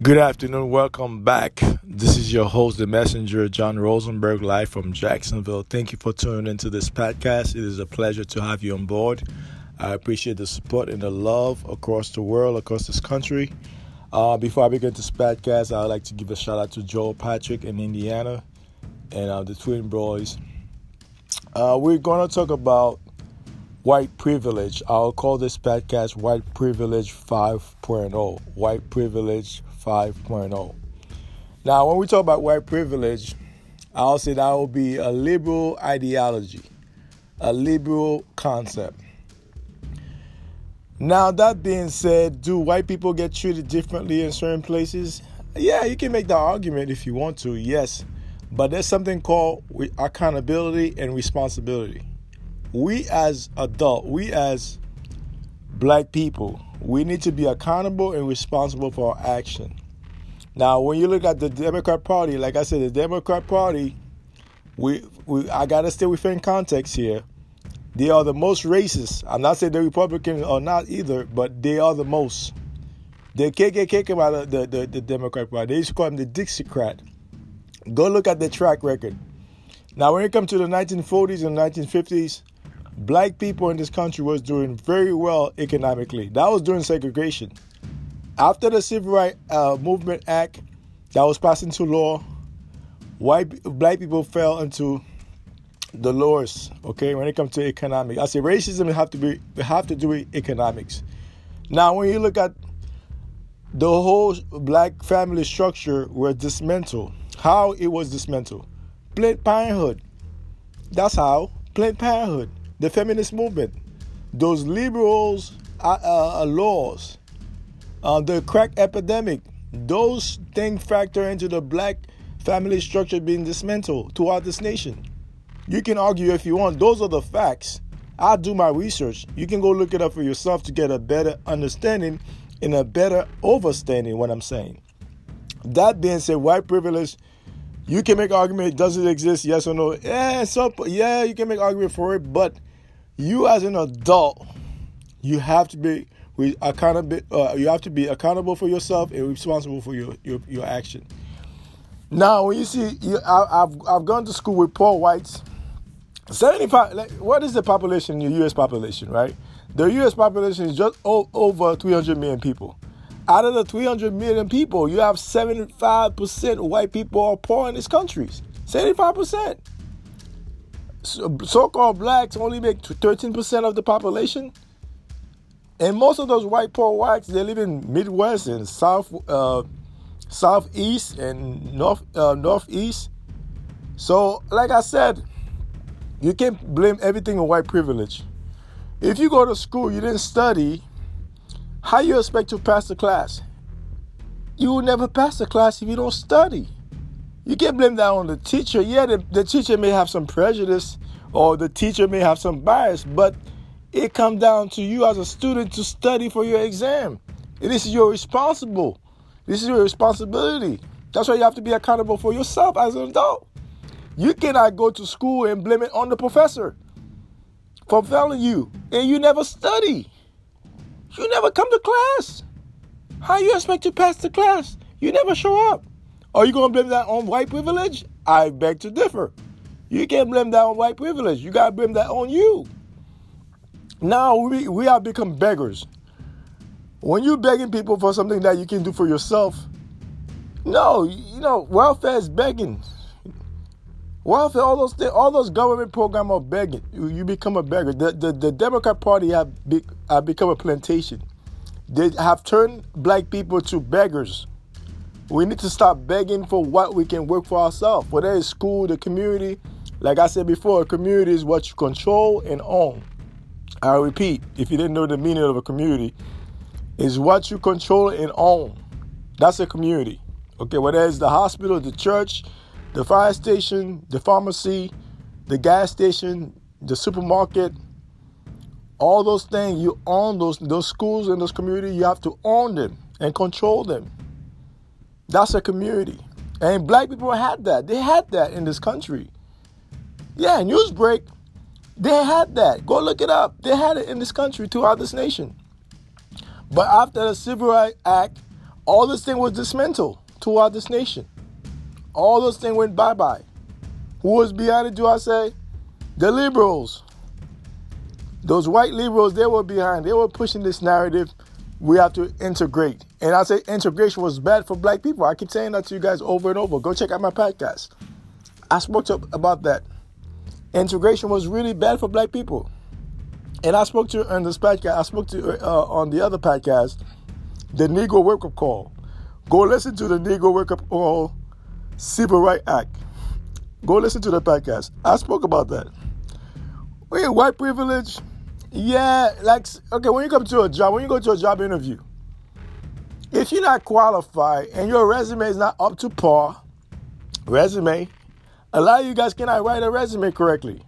Good afternoon. Welcome back. This is your host, the messenger, John Rosenberg, live from Jacksonville. Thank you for tuning into this podcast. It is a pleasure to have you on board. I appreciate the support and the love across the world, across this country. Uh, before I begin this podcast, I would like to give a shout out to Joel Patrick in Indiana and uh, the Twin Boys. Uh, we're going to talk about white privilege. I'll call this podcast White Privilege 5.0. White Privilege 5.0. Now, when we talk about white privilege, I'll say that will be a liberal ideology, a liberal concept. Now, that being said, do white people get treated differently in certain places? Yeah, you can make that argument if you want to, yes. But there's something called accountability and responsibility. We as adult, we as black people, we need to be accountable and responsible for our action. Now, when you look at the Democrat Party, like I said, the Democrat Party, we, we I gotta stay within context here. They are the most racist. I'm not saying the Republicans are not either, but they are the most. The KKK came out of the, the, the Democrat Party. They used to call them the Dixiecrat. Go look at their track record. Now, when it comes to the 1940s and 1950s, black people in this country was doing very well economically. That was during segregation. After the Civil Rights uh, Movement Act that was passed into law, white black people fell into the lowest. Okay, when it comes to economics, I say racism have to be have to do with economics. Now, when you look at the whole black family structure was dismantled. How it was dismantled? Planned Parenthood. That's how Planned Parenthood the feminist movement, those liberals' uh, uh, laws, uh, the crack epidemic, those things factor into the black family structure being dismantled throughout this nation. You can argue if you want, those are the facts. I do my research. You can go look it up for yourself to get a better understanding and a better overstanding what I'm saying. That being said, white privilege you can make argument does it exist yes or no yeah so yeah you can make argument for it but you as an adult, you have to be accountable. Uh, you have to be accountable for yourself and responsible for your your, your action. Now, when you see, you, I, have I've gone to school with poor whites. Seventy-five. Like, what is the population the U.S. population? Right, the U.S. population is just o- over three hundred million people. Out of the 300 million people, you have 75% white people are poor in these countries. 75% so-called blacks only make 13% of the population. And most of those white poor whites they live in midwest and south uh, southeast and north uh, northeast. So like i said you can't blame everything on white privilege. If you go to school you didn't study how you expect to pass the class? You will never pass the class if you don't study you can't blame that on the teacher. Yeah, the, the teacher may have some prejudice or the teacher may have some bias, but it comes down to you as a student to study for your exam. This is your responsible. This is your responsibility. That's why you have to be accountable for yourself as an adult. You cannot go to school and blame it on the professor for failing you, and you never study. You never come to class. How you expect to pass the class? You never show up. Are you going to blame that on white privilege? I beg to differ. You can't blame that on white privilege. You got to blame that on you. Now we, we have become beggars. When you're begging people for something that you can do for yourself, no, you know, welfare is begging. Welfare, all those things, all those government programs are begging. You, become a beggar. The, the, the Democrat Party have, be, have become a plantation. They have turned black people to beggars. We need to stop begging for what we can work for ourselves, whether it's school, the community. Like I said before, a community is what you control and own. I repeat, if you didn't know the meaning of a community, is what you control and own. That's a community. Okay, whether it's the hospital, the church, the fire station, the pharmacy, the gas station, the supermarket, all those things, you own those those schools and those communities, you have to own them and control them. That's a community. And black people had that. They had that in this country. Yeah, Newsbreak, they had that. Go look it up. They had it in this country throughout this nation. But after the Civil Rights Act, all this thing was dismantled throughout this nation. All those things went bye bye. Who was behind it, do I say? The liberals. Those white liberals, they were behind. They were pushing this narrative. We have to integrate. And I say integration was bad for black people. I keep saying that to you guys over and over. Go check out my podcast. I spoke to, about that. Integration was really bad for black people. And I spoke to on this podcast, I spoke to uh, on the other podcast, the Negro Wake Up Call. Go listen to the Negro Wake Up Call Civil Right Act. Go listen to the podcast. I spoke about that. Wait, white privilege? Yeah, like okay, when you come to a job, when you go to a job interview, if you're not qualified and your resume is not up to par, resume, a lot of you guys cannot write a resume correctly.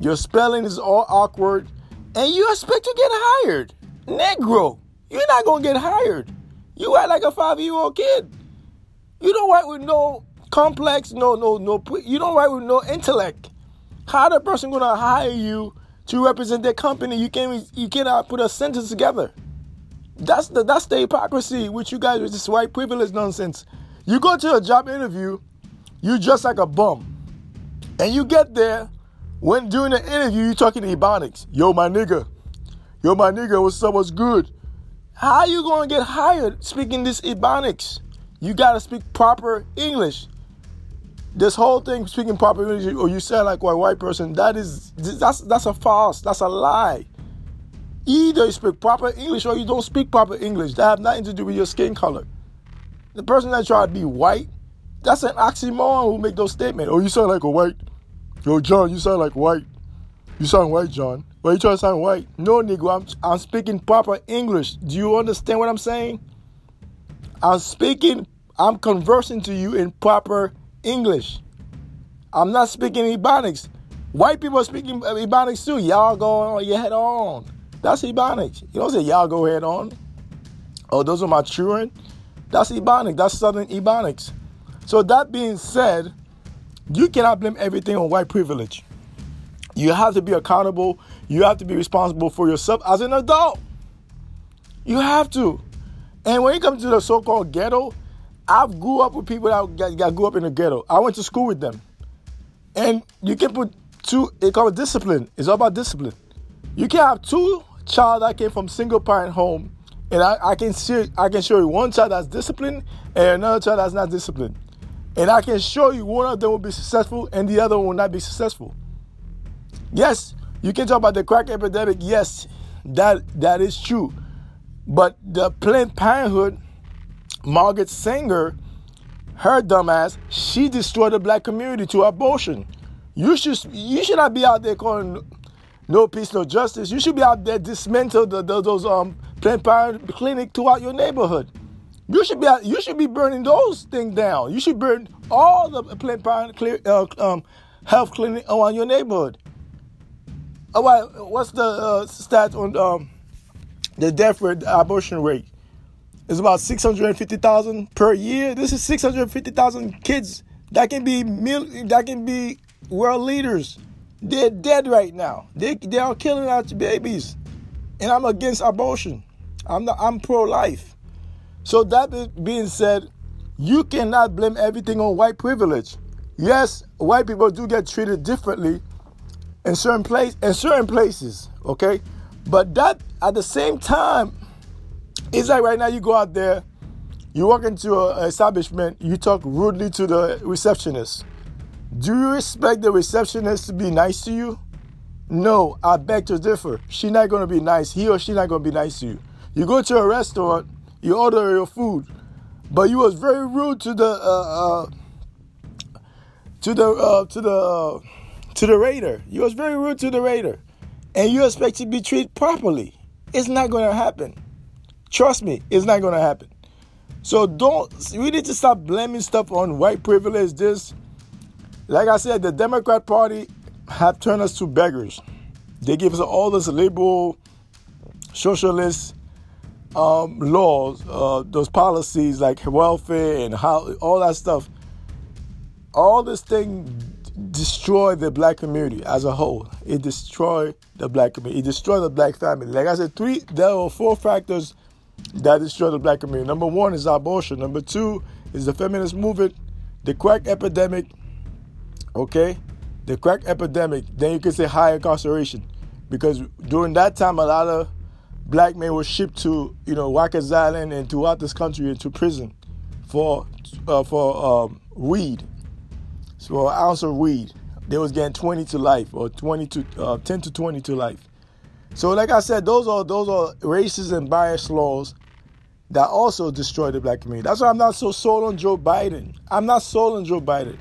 Your spelling is all awkward, and you expect to get hired. Negro, you're not gonna get hired. You act like a five-year-old kid. You don't write with no complex, no, no, no. You don't write with no intellect. How the person gonna hire you to represent their company? You can't, you cannot put a sentence together. That's the that's the hypocrisy which you guys with this white privilege nonsense. You go to a job interview, you just like a bum, and you get there when during the interview, you talking to Ebonics. Yo, my nigga. Yo, my nigga, what's up? What's good? How you gonna get hired speaking this Ebonics? You gotta speak proper English. This whole thing, speaking proper English, or you sound like a white person, that is that's that's a false, that's a lie. Either you speak proper English or you don't speak proper English. That have nothing to do with your skin color. The person that try to be white, that's an oxymoron who make those statements. Oh, you sound like a white Yo, John, you sound like white. You sound white, John. Why you trying to sound white? No, nigga, I'm, I'm speaking proper English. Do you understand what I'm saying? I'm speaking, I'm conversing to you in proper English. I'm not speaking Ebonics. White people are speaking Ebonics too. Y'all going on your head on. That's Ebonics. You don't say y'all go head on. Oh, those are my children. That's Ebonics. That's Southern Ebonics. So that being said, you cannot blame everything on white privilege. You have to be accountable. You have to be responsible for yourself as an adult. You have to. And when it comes to the so-called ghetto, I grew up with people that got, grew up in the ghetto. I went to school with them. And you can put two, it called discipline. It's all about discipline. You can't have two child that came from single parent home, and I, I can see I can show you one child that's disciplined and another child that's not disciplined. And I can show you one of them will be successful and the other one will not be successful. Yes, you can talk about the crack epidemic. Yes, that that is true. But the Planned Parenthood, Margaret Sanger, her dumbass, she destroyed the black community to abortion. You should you should not be out there calling no peace, no justice. You should be out there dismantle the, the, those um Planned Parenthood clinic throughout your neighborhood. You should be you should be burning those things down. You should burn all the Planned Parenthood uh, um, health clinic around your neighborhood. Oh, what's the uh, stat on um, the death rate, the abortion rate? It's about six hundred fifty thousand per year. This is six hundred fifty thousand kids that can be mil- that can be world leaders. They're dead right now. They they are killing our babies, and I'm against abortion. I'm not, I'm pro life. So that being said, you cannot blame everything on white privilege. Yes, white people do get treated differently in certain place in certain places, okay? But that at the same time, it's like right now you go out there, you walk into an establishment, you talk rudely to the receptionist. Do you expect the receptionist to be nice to you? No, I beg to differ. She's not gonna be nice. He or she not gonna be nice to you. You go to a restaurant, you order your food, but you was very rude to the uh, uh, to the uh, to the uh, to the raider. You was very rude to the raider, and you expect to be treated properly. It's not to happen. Trust me, it's not to happen. So don't. We need to stop blaming stuff on white privilege. This, like I said, the Democrat Party have turned us to beggars. They give us all this liberal, socialist um, laws, uh, those policies like welfare and how all that stuff, all this thing destroy the black community as a whole. It destroyed the black community. It destroyed the black family. Like I said, three there were four factors that destroyed the black community. Number one is abortion. Number two is the feminist movement, the crack epidemic. Okay, the crack epidemic. Then you can say high incarceration, because during that time a lot of black men were shipped to you know Rikers Island and throughout this country into prison for uh, for um, weed. So an ounce of weed, they was getting 20 to life or 20 to uh, 10 to 20 to life. So like I said, those are those are racist and biased laws that also destroy the black community. That's why I'm not so sold on Joe Biden. I'm not sold on Joe Biden.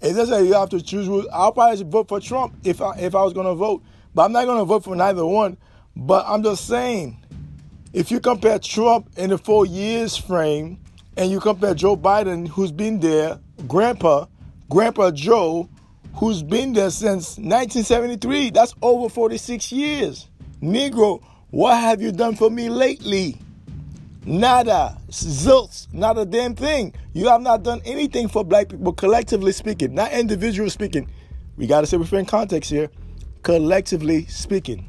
It doesn't say you have to choose. I'll probably vote for Trump if I, if I was going to vote, but I'm not going to vote for neither one. But I'm just saying, if you compare Trump in the four years frame and you compare Joe Biden, who's been there, Grandpa, Grandpa Joe, who's been there since 1973, that's over 46 years. Negro, what have you done for me lately? Nada, zilts, not a damn thing. You have not done anything for black people, collectively speaking, not individual speaking. We got to say we're in context here. Collectively speaking.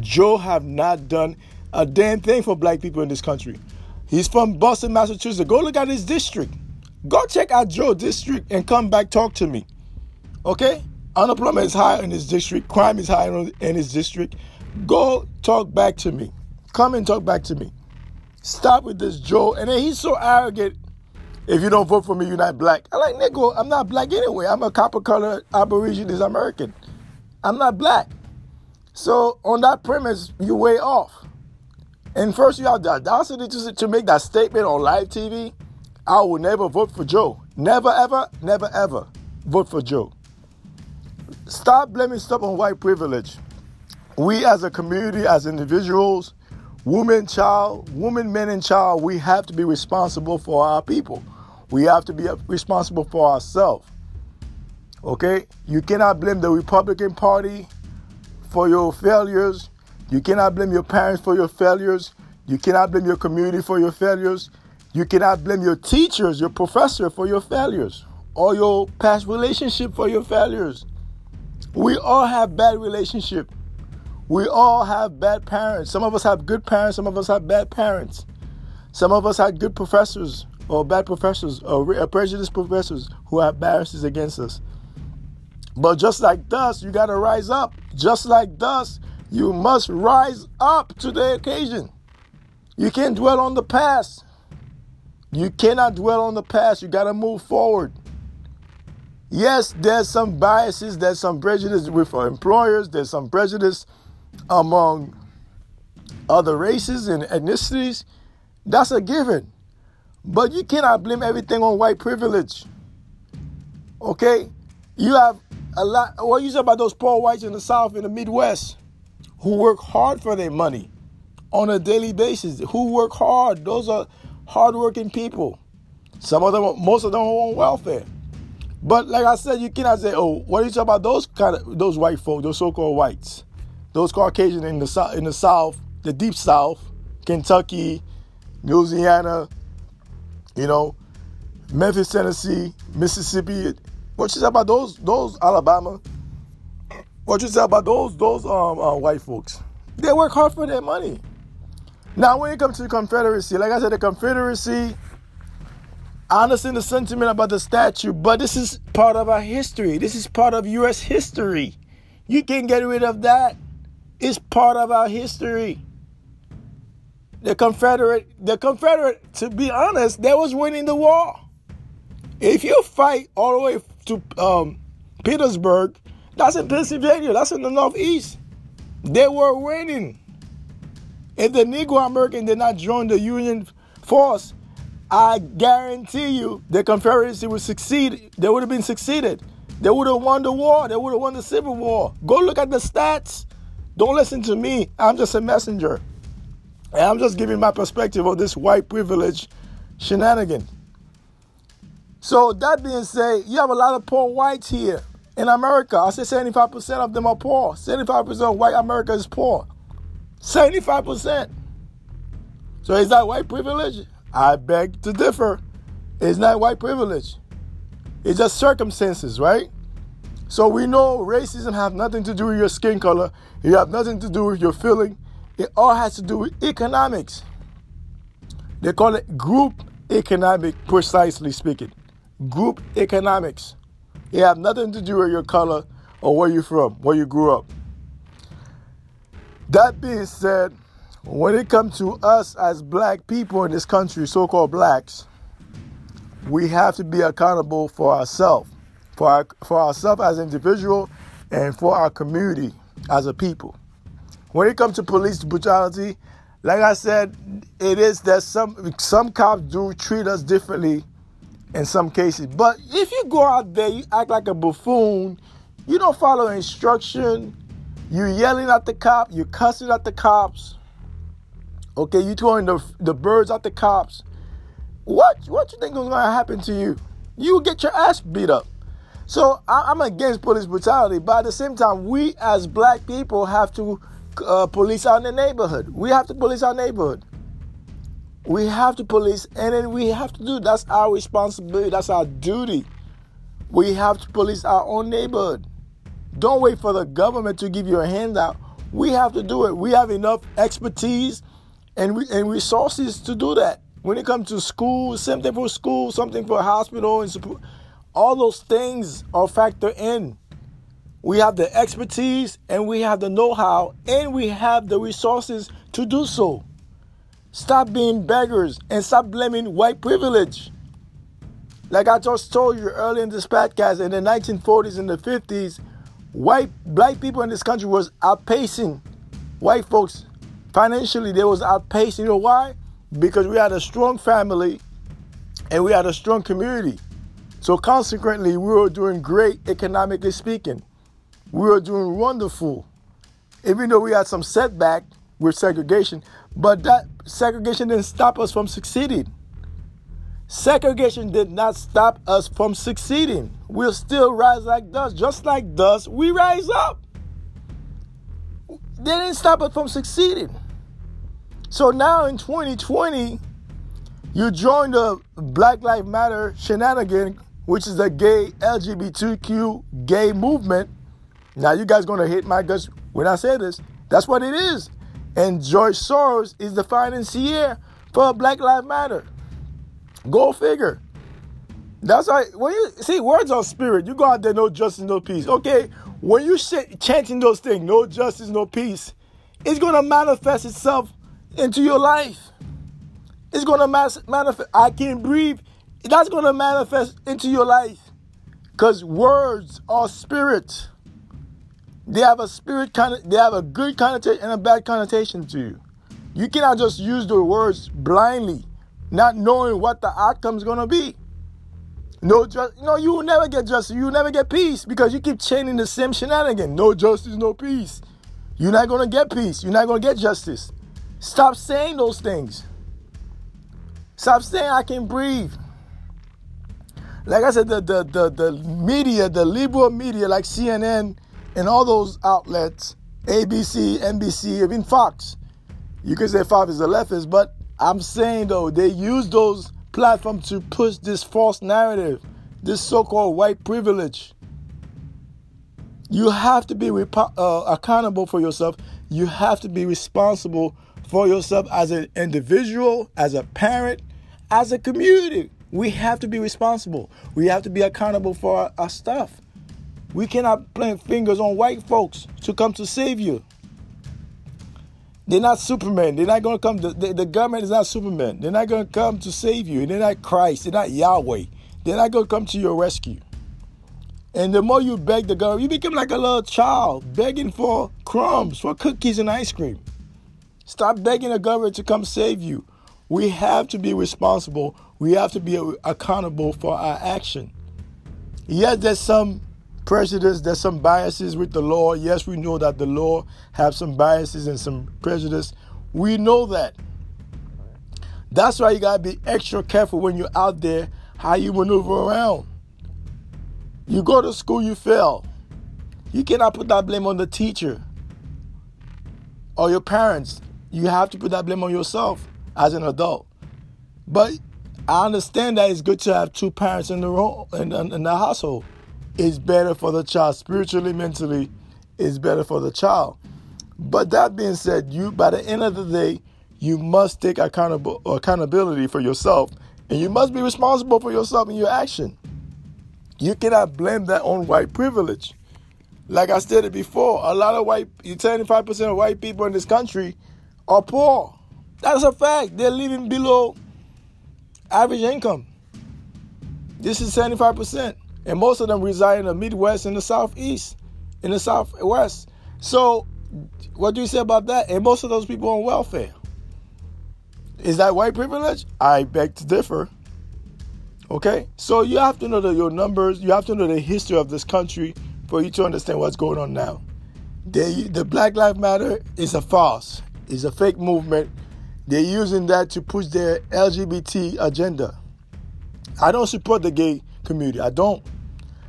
Joe have not done a damn thing for black people in this country. He's from Boston, Massachusetts. Go look at his district. Go check out Joe district and come back talk to me. Okay? Unemployment is high in his district. Crime is high in his district. Go talk back to me. Come and talk back to me. Stop with this Joe. And then he's so arrogant. If you don't vote for me, you're not black. I like, nigga, I'm not black anyway. I'm a copper colored Aborigine American. I'm not black. So on that premise, you way off. And first, you have the audacity to, to make that statement on live TV. I will never vote for Joe. Never, ever, never, ever vote for Joe. Stop blaming stuff on white privilege. We as a community, as individuals, woman, child, woman, men, and child, we have to be responsible for our people. We have to be responsible for ourselves. Okay? You cannot blame the Republican Party for your failures. You cannot blame your parents for your failures. You cannot blame your community for your failures. You cannot blame your teachers, your professor for your failures, or your past relationship for your failures. We all have bad relationship. We all have bad parents. Some of us have good parents, some of us have bad parents. Some of us had good professors or bad professors or prejudiced professors who have biases against us. But just like dust, you got to rise up. Just like dust, you must rise up to the occasion. You can't dwell on the past. You cannot dwell on the past. You got to move forward. Yes, there's some biases, there's some prejudice with our employers, there's some prejudice among other races and ethnicities. That's a given. But you cannot blame everything on white privilege. Okay? You have a lot. What you say about those poor whites in the South, in the Midwest, who work hard for their money on a daily basis, who work hard. Those are hardworking people. Some of them, most of them are on welfare. But like I said, you cannot say, "Oh, what are you talking about?" Those kind of those white folk, those so-called whites, those Caucasian in the south, in the South, the deep South, Kentucky, Louisiana, you know, Memphis, Tennessee, Mississippi, what you say about those those Alabama? What you say about those those um uh, white folks? They work hard for their money. Now, when it comes to the Confederacy, like I said, the Confederacy, I understand the sentiment about the statue, but this is part of our history. This is part of U.S. history. You can't get rid of that. It's part of our history. The Confederate, the Confederate, to be honest, they was winning the war. If you fight all the way to um, Petersburg, that's in Pennsylvania, that's in the Northeast. They were winning. If the Negro American did not join the Union force, I guarantee you the Confederacy would succeed. They would have been succeeded. They would have won the war. They would have won the Civil War. Go look at the stats. Don't listen to me. I'm just a messenger. And I'm just giving my perspective of this white privilege shenanigan. So that being said, you have a lot of poor whites here in America. I say 75% of them are poor. 75% of white America is poor. 75%. So is that white privilege? I beg to differ. It's not white privilege. It's just circumstances, right? So we know racism have nothing to do with your skin color. It have nothing to do with your feeling. It all has to do with economics. They call it group economic, precisely speaking. Group economics. It have nothing to do with your color or where you're from, where you grew up. That being said, when it comes to us as black people in this country, so called blacks, we have to be accountable for ourselves, for, our, for ourselves as individual and for our community as a people. When it comes to police brutality, like I said, it is that some some cops do treat us differently in some cases. But if you go out there, you act like a buffoon, you don't follow instruction, you yelling at the cop, you cussing at the cops. Okay, you throwing the the birds at the cops. What what you think is gonna happen to you? You get your ass beat up. So I, am against police brutality, but at the same time, we as black people have to uh, police our neighborhood. We have to police our neighborhood. We have to police, and then we have to do. That's our responsibility. That's our duty. We have to police our own neighborhood. Don't wait for the government to give you a handout. We have to do it. We have enough expertise and and resources to do that. When it comes to school, something for school, something for hospital and support. All those things are factored in. We have the expertise and we have the know-how and we have the resources to do so. Stop being beggars and stop blaming white privilege. Like I just told you earlier in this podcast, in the 1940s and the 50s, white black people in this country was outpacing white folks financially. They was outpacing. You know why? Because we had a strong family and we had a strong community. So consequently, we were doing great economically speaking. We were doing wonderful. Even though we had some setback with segregation, but that segregation didn't stop us from succeeding. Segregation did not stop us from succeeding. We'll still rise like dust. Just like dust, we rise up. They didn't stop us from succeeding. So now in 2020, you join the Black Lives Matter shenanigan, which is the gay LGBTQ gay movement. Now you guys gonna hit my guts when I say this. That's what it is. And George Soros is the financier for Black Lives Matter. Go figure. That's why when you see words are spirit, you go out there, no justice, no peace. Okay, when you chanting those things, no justice, no peace, it's gonna manifest itself into your life. It's gonna manifest. I can't breathe. That's gonna manifest into your life, because words are spirit. They have a spirit kind of. They have a good connotation and a bad connotation to you. You cannot just use the words blindly not knowing what the outcome is going to be. No, just no, you will never get justice. You will never get peace because you keep chaining the same shenanigan. No justice, no peace. You're not going to get peace. You're not going to get justice. Stop saying those things. Stop saying I can breathe. Like I said, the, the, the, the media, the liberal media like CNN and all those outlets, ABC, NBC, even Fox. You can say Fox is the leftist, but I'm saying though, they use those platforms to push this false narrative, this so called white privilege. You have to be uh, accountable for yourself. You have to be responsible for yourself as an individual, as a parent, as a community. We have to be responsible. We have to be accountable for our, our stuff. We cannot point fingers on white folks to come to save you. They're not Superman. They're not going to come. The, the, government is not Superman. They're not going to come to save you. They're not Christ. They're not Yahweh. They're not going to come to your rescue. And the more you beg the government, you become like a little child begging for crumbs, for cookies and ice cream. Stop begging the government to come save you. We have to be responsible. We have to be accountable for our action. Yes, there's some prejudice, there's some biases with the law. Yes, we know that the law have some biases and some prejudice. We know that. That's why you gotta be extra careful when you're out there how you maneuver around. You go to school, you fail. You cannot put that blame on the teacher or your parents. You have to put that blame on yourself as an adult. But I understand that it's good to have two parents in the in, in the household It's better for the child spiritually, mentally, It's better for the child. But that being said, you by the end of the day, you must take accountable accountability for yourself, and you must be responsible for yourself and your action. You cannot blame that on white privilege. Like I stated before, a lot of white, 75% of white people in this country are poor. That's a fact. They're living below average income. This is 75%. And most of them reside in the Midwest and the Southeast, in the Southwest. So, what do you say about that? And most of those people on welfare. Is that white privilege? I beg to differ. Okay? So, you have to know the, your numbers, you have to know the history of this country for you to understand what's going on now. The, the Black Lives Matter is a farce, it's a fake movement. They're using that to push their LGBT agenda. I don't support the gay community. I don't.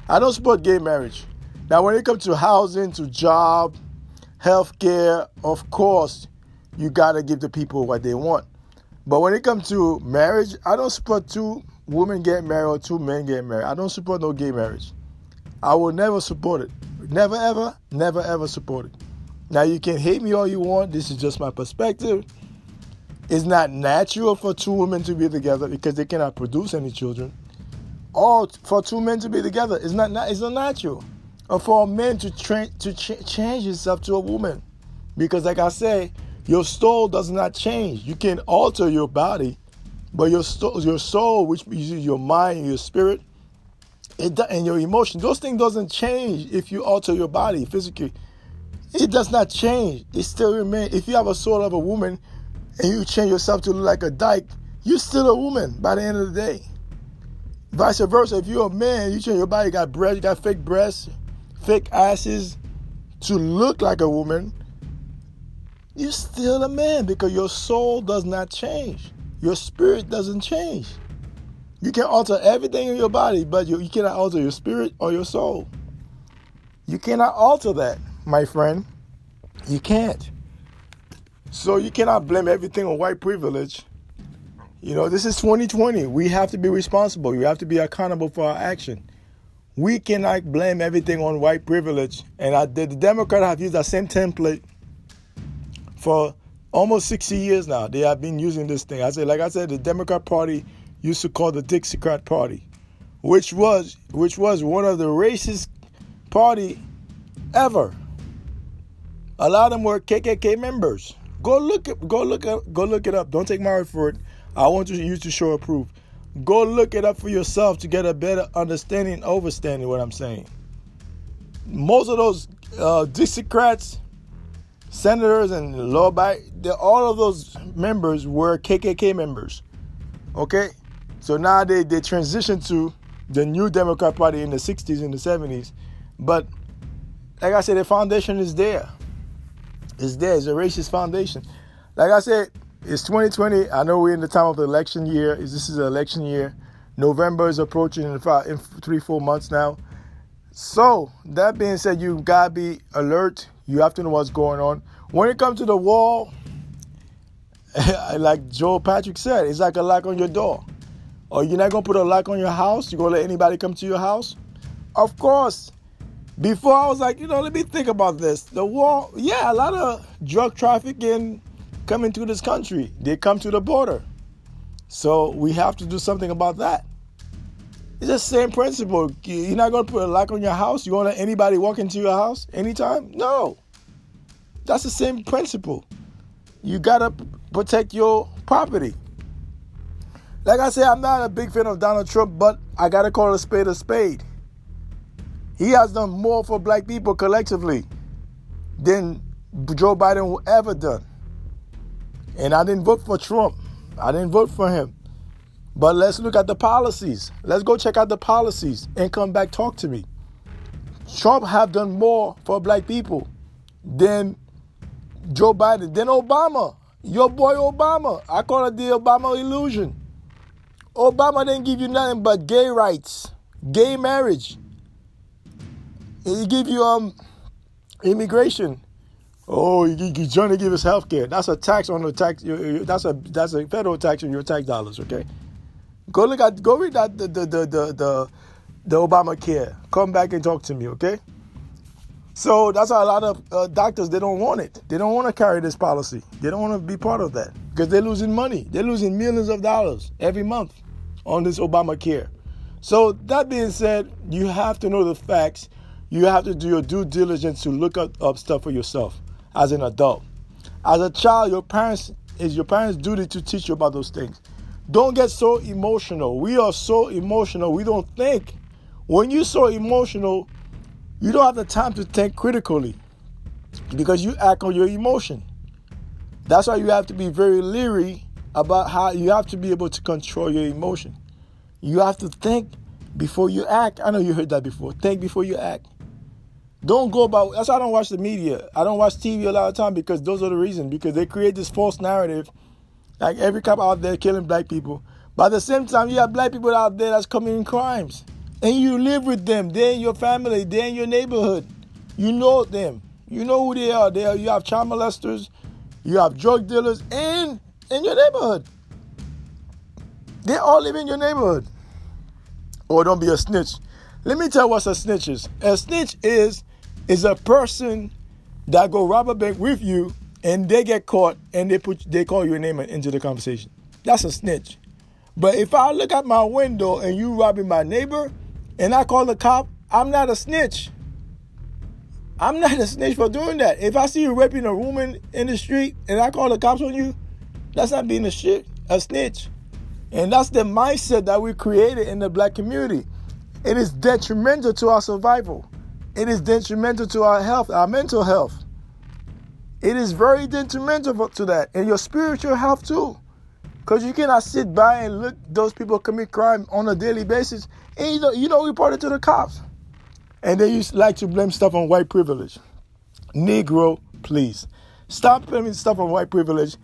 I don't support gay marriage. Now, when it comes to housing, to job, health care, of course, you gotta give the people what they want. But when it comes to marriage, I don't support two women get married or two men get married. I don't support no gay marriage. I will never support it. Never ever, never ever support it. Now you can hate me all you want. This is just my perspective. It's not natural for two women to be together because they cannot produce any children. Or for two men to be together, it's not it's not natural. Or for a man to tra- to ch- change himself to a woman, because like I say, your soul does not change. You can alter your body, but your soul, your soul, which is your mind, your spirit, it, and your emotion, those things doesn't change if you alter your body physically. It does not change. It still remains. If you have a soul of a woman, and you change yourself to look like a dyke, you're still a woman by the end of the day. Vice versa, if you're a man, you change your body, you got breasts, you got fake breasts, fake asses to look like a woman, you're still a man because your soul does not change. Your spirit doesn't change. You can alter everything in your body, but you, you cannot alter your spirit or your soul. You cannot alter that, my friend. You can't. So you cannot blame everything on white privilege. You know, this is 2020. We have to be responsible. We have to be accountable for our action. We cannot blame everything on white privilege. And I, the, the Democrats have used that same template for almost 60 years now. They have been using this thing. I said, like I said, the Democrat Party used to call the Dixiecrat Party, which was which was one of the racist party ever. A lot of them were KKK members. Go look it. Go look up. Go look it up. Don't take my word for it. I want you to show a proof. Go look it up for yourself to get a better understanding and understanding what I'm saying. Most of those uh, Dixiecrats, senators, and law by all of those members were KKK members. Okay, so now they they transitioned to the new Democrat Party in the 60s and the 70s, but like I said, the foundation is there. It's there. It's a racist foundation. Like I said, it's 2020. I know we're in the time of the election year. This is an election year. November is approaching in, five, in three, four months now. So that being said, you gotta be alert. You have to know what's going on. When it comes to the wall, like Joe Patrick said, it's like a lock on your door. Or you're not gonna put a lock on your house. You're gonna let anybody come to your house. Of course, before I was like, you know, let me think about this. The war, yeah, a lot of drug trafficking coming to this country. They come to the border. So we have to do something about that. It's the same principle. You're not going to put a lock on your house. You want to let anybody walk into your house anytime? No. That's the same principle. You got to protect your property. Like I said, I'm not a big fan of Donald Trump, but I got to call a spade a spade. He has done more for black people collectively than Joe Biden will ever done. And I didn't vote for Trump. I didn't vote for him. But let's look at the policies. Let's go check out the policies and come back talk to me. Trump have done more for black people than Joe Biden, than Obama. Your boy Obama. I call it the Obama illusion. Obama didn't give you nothing but gay rights, gay marriage, he give you um immigration. Oh, he's trying to give us health care. That's a tax on the tax. That's a that's a federal tax on your tax dollars. Okay, go look at go read that the the the the the, the Obamacare. Come back and talk to me. Okay. So that's why a lot of uh, doctors they don't want it. They don't want to carry this policy. They don't want to be part of that because they're losing money. They're losing millions of dollars every month on this Obamacare. So that being said, you have to know the facts. You have to do your due diligence to look up, up stuff for yourself as an adult. As a child, your parents is your parents' duty to teach you about those things. Don't get so emotional. We are so emotional. We don't think. When you're so emotional, you don't have the time to think critically because you act on your emotion. That's why you have to be very leery about how you have to be able to control your emotion. You have to think before you act. I know you heard that before. Think before you act. Don't go about. That's why I don't watch the media. I don't watch TV a lot of time because those are the reasons. Because they create this false narrative, like every cop out there killing black people. But at the same time, you have black people out there that's committing crimes and you live with them. They're in your family. They're in your neighborhood. You know them. You know who they are. They are, you have child molesters. You have drug dealers in in your neighborhood. They all live in your neighborhood. Or oh, don't be a snitch. Let me tell you what a snitch is. A snitch is is a person that go rob a bank with you and they get caught and they put they call your name into the conversation. That's a snitch. But if I look out my window and you robbing my neighbor, and I call the cop, I'm not a snitch. I'm not a snitch for doing that. If I see you raping a woman in the street and I call the cops on you, that's not being a shit, a snitch. And that's the mindset that we created in the black community. It is detrimental to our survival. It is detrimental to our health, our mental health. It is very detrimental to that and your spiritual health too. Because you cannot sit by and look those people commit crime on a daily basis and you don't, you don't report it to the cops. And they used like to blame stuff on white privilege. Negro, please. Stop blaming stuff on white privilege.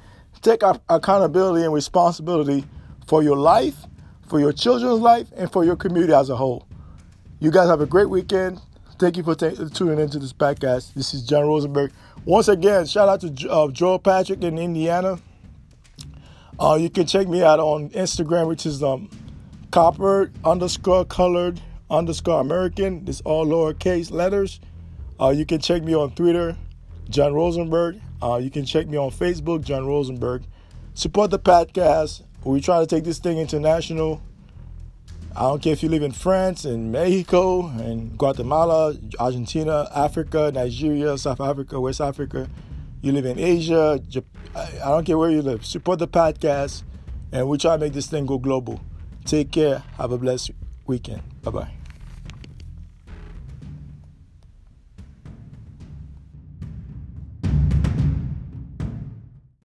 Take accountability and responsibility for your life, for your children's life, and for your community as a whole. You guys have a great weekend. Thank you for t- tuning into this podcast. This is John Rosenberg. Once again, shout out to uh, Joel Patrick in Indiana. Uh, you can check me out on Instagram, which is um, copper underscore colored underscore American. This all lowercase letters. Uh, you can check me on Twitter, John Rosenberg. Uh, you can check me on Facebook, John Rosenberg. Support the podcast. We try to take this thing international. I don't care if you live in France and Mexico and Guatemala, Argentina, Africa, Nigeria, South Africa, West Africa. You live in Asia, I don't care where you live. Support the podcast, and we try to make this thing go global. Take care. Have a blessed weekend. Bye bye.